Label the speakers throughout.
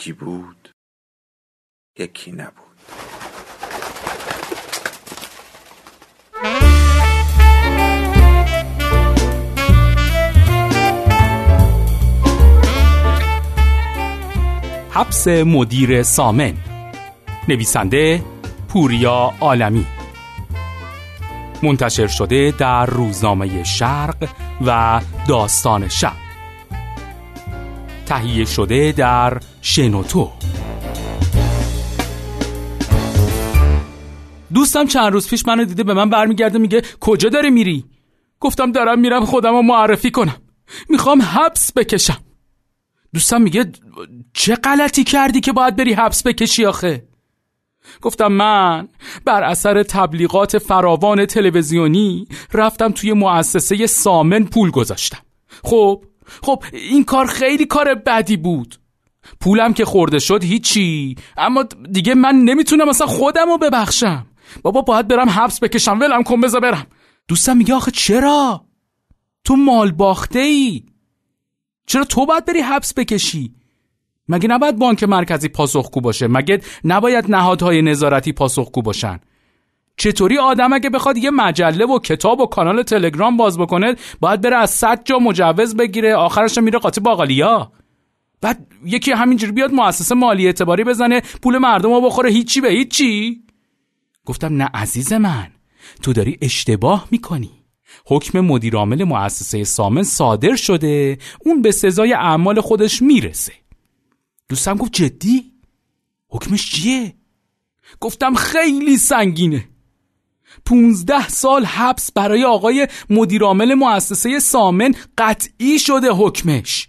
Speaker 1: یکی بود یکی نبود.
Speaker 2: حبس مدیر سامن. نویسنده پوریا عالمی. منتشر شده در روزنامه شرق و داستان شب تهیه شده در شنوتو. دوستم چند روز پیش منو دیده به من برمیگرده میگه کجا داری میری؟ گفتم دارم میرم خودم رو معرفی کنم. می‌خوام حبس بکشم. دوستم میگه چه غلطی کردی که باید بری حبس بکشی آخه؟ گفتم من بر اثر تبلیغات فراوان تلویزیونی رفتم توی مؤسسه سامن پول گذاشتم. خب خب این کار خیلی کار بدی بود. پولم که خورده شد هیچی. اما دیگه من نمی‌تونم اصلا خودم رو ببخشم. بابا باید برم حبس بکشم ولم کن بذار برم. دوستم میگه آخه چرا؟ تو مال باخته ای چرا تو باید بری حبس بکشی؟ مگه نباید بانک مرکزی پاسخگو باشه؟ مگه نباید نهادهای نظارتی پاسخگو باشن؟ چطوری آدم اگه بخواد یه مجله و کتاب و کانال تلگرام باز بکنه باید بره از صد جا مجوز بگیره آخرش میره قاطی باقالیا. بعد یکی همینجوری بیاد مؤسسه مالی اعتباری بزنه پول مردم رو بخوره هیچی به هیچی. گفتم نه عزیز من تو داری اشتباه می‌کنی. حکم مدیرعامل مؤسسه سامن صادر شده اون به سزای اعمال خودش می‌رسه. دوستم گفت جدی؟ حکمش چیه؟ گفتم خیلی سنگینه. پونزده سال حبس برای آقای مدیرعامل مؤسسه سامن قطعی شده حکمش.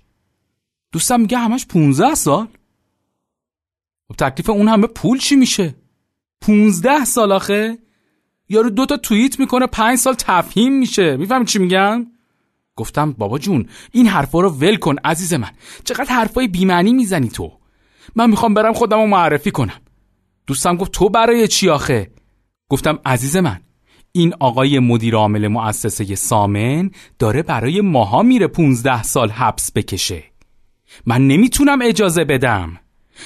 Speaker 2: دوستم میگه همش پونزده سال؟ خب تکلیف اون همه پول چی میشه؟ پونزده سال آخه؟ یارو دوتا توییت می‌کنه پنج سال تفهیم میشه. می‌فهمی چی میگم؟ گفتم بابا جون این حرفا رو ول کن عزیز من. چقدر حرفای بیمعنی می‌زنی تو؟ من می‌خوام برم خودم رو معرفی کنم. دوستم گفت تو برای چی آخه؟ گفتم عزیز من این آقای مدیر عامل مؤسسه سامن داره برای ماها میره 15 سال حبس بکشه. من نمی‌تونم اجازه بدم.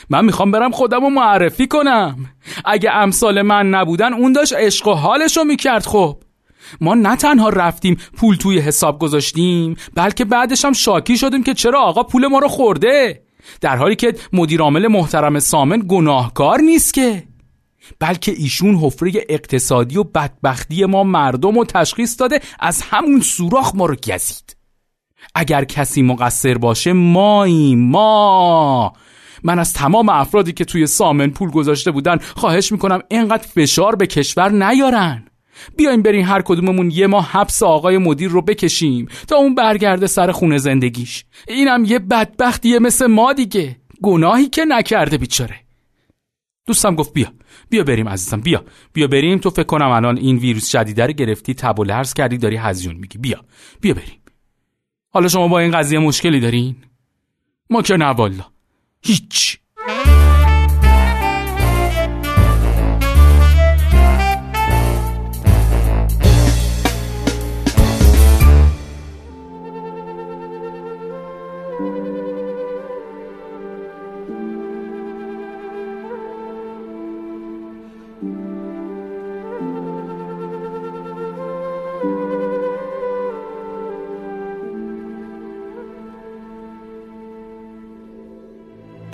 Speaker 2: من می‌خوام برم خودم رو معرفی کنم. اگه امثال من نبودن اون داشت عشق و حالشو می‌کرد خب. ما نه تنها رفتیم پول توی حساب گذاشتیم بلکه بعدش هم شاکی شدیم که چرا آقا پول ما رو خورده؟ در حالی که مدیر عامل محترم سامن گناهکار نیست که. بلکه ایشون حفره اقتصادی و بدبختی ما مردم و تشخیص داده از همون سوراخ ما رو گزید. اگر کسی مقصر باشه مایی ما. من از تمام افرادی که توی سامن پول گذاشته بودن خواهش می‌کنم اینقدر فشار به کشور نیارن. بیایم بریم هر کدوممون یه ماه حبس آقای مدیر رو بکشیم تا اون برگرده سر خونه زندگیش. اینم یه بدبختیه مثل ما دیگه. گناهی که نکرده بیچاره. دوستم گفت بیا بیا بریم عزیزم بیا بیا بریم. تو فکر کنم الان این ویروس شدیده رو گرفتی تب و لرز کردی داری هزیون میگی. بیا بیا بریم. حالا شما با این قضیه مشکلی دارین؟ ما که نه والا هیچ.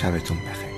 Speaker 1: شبتون بخیر.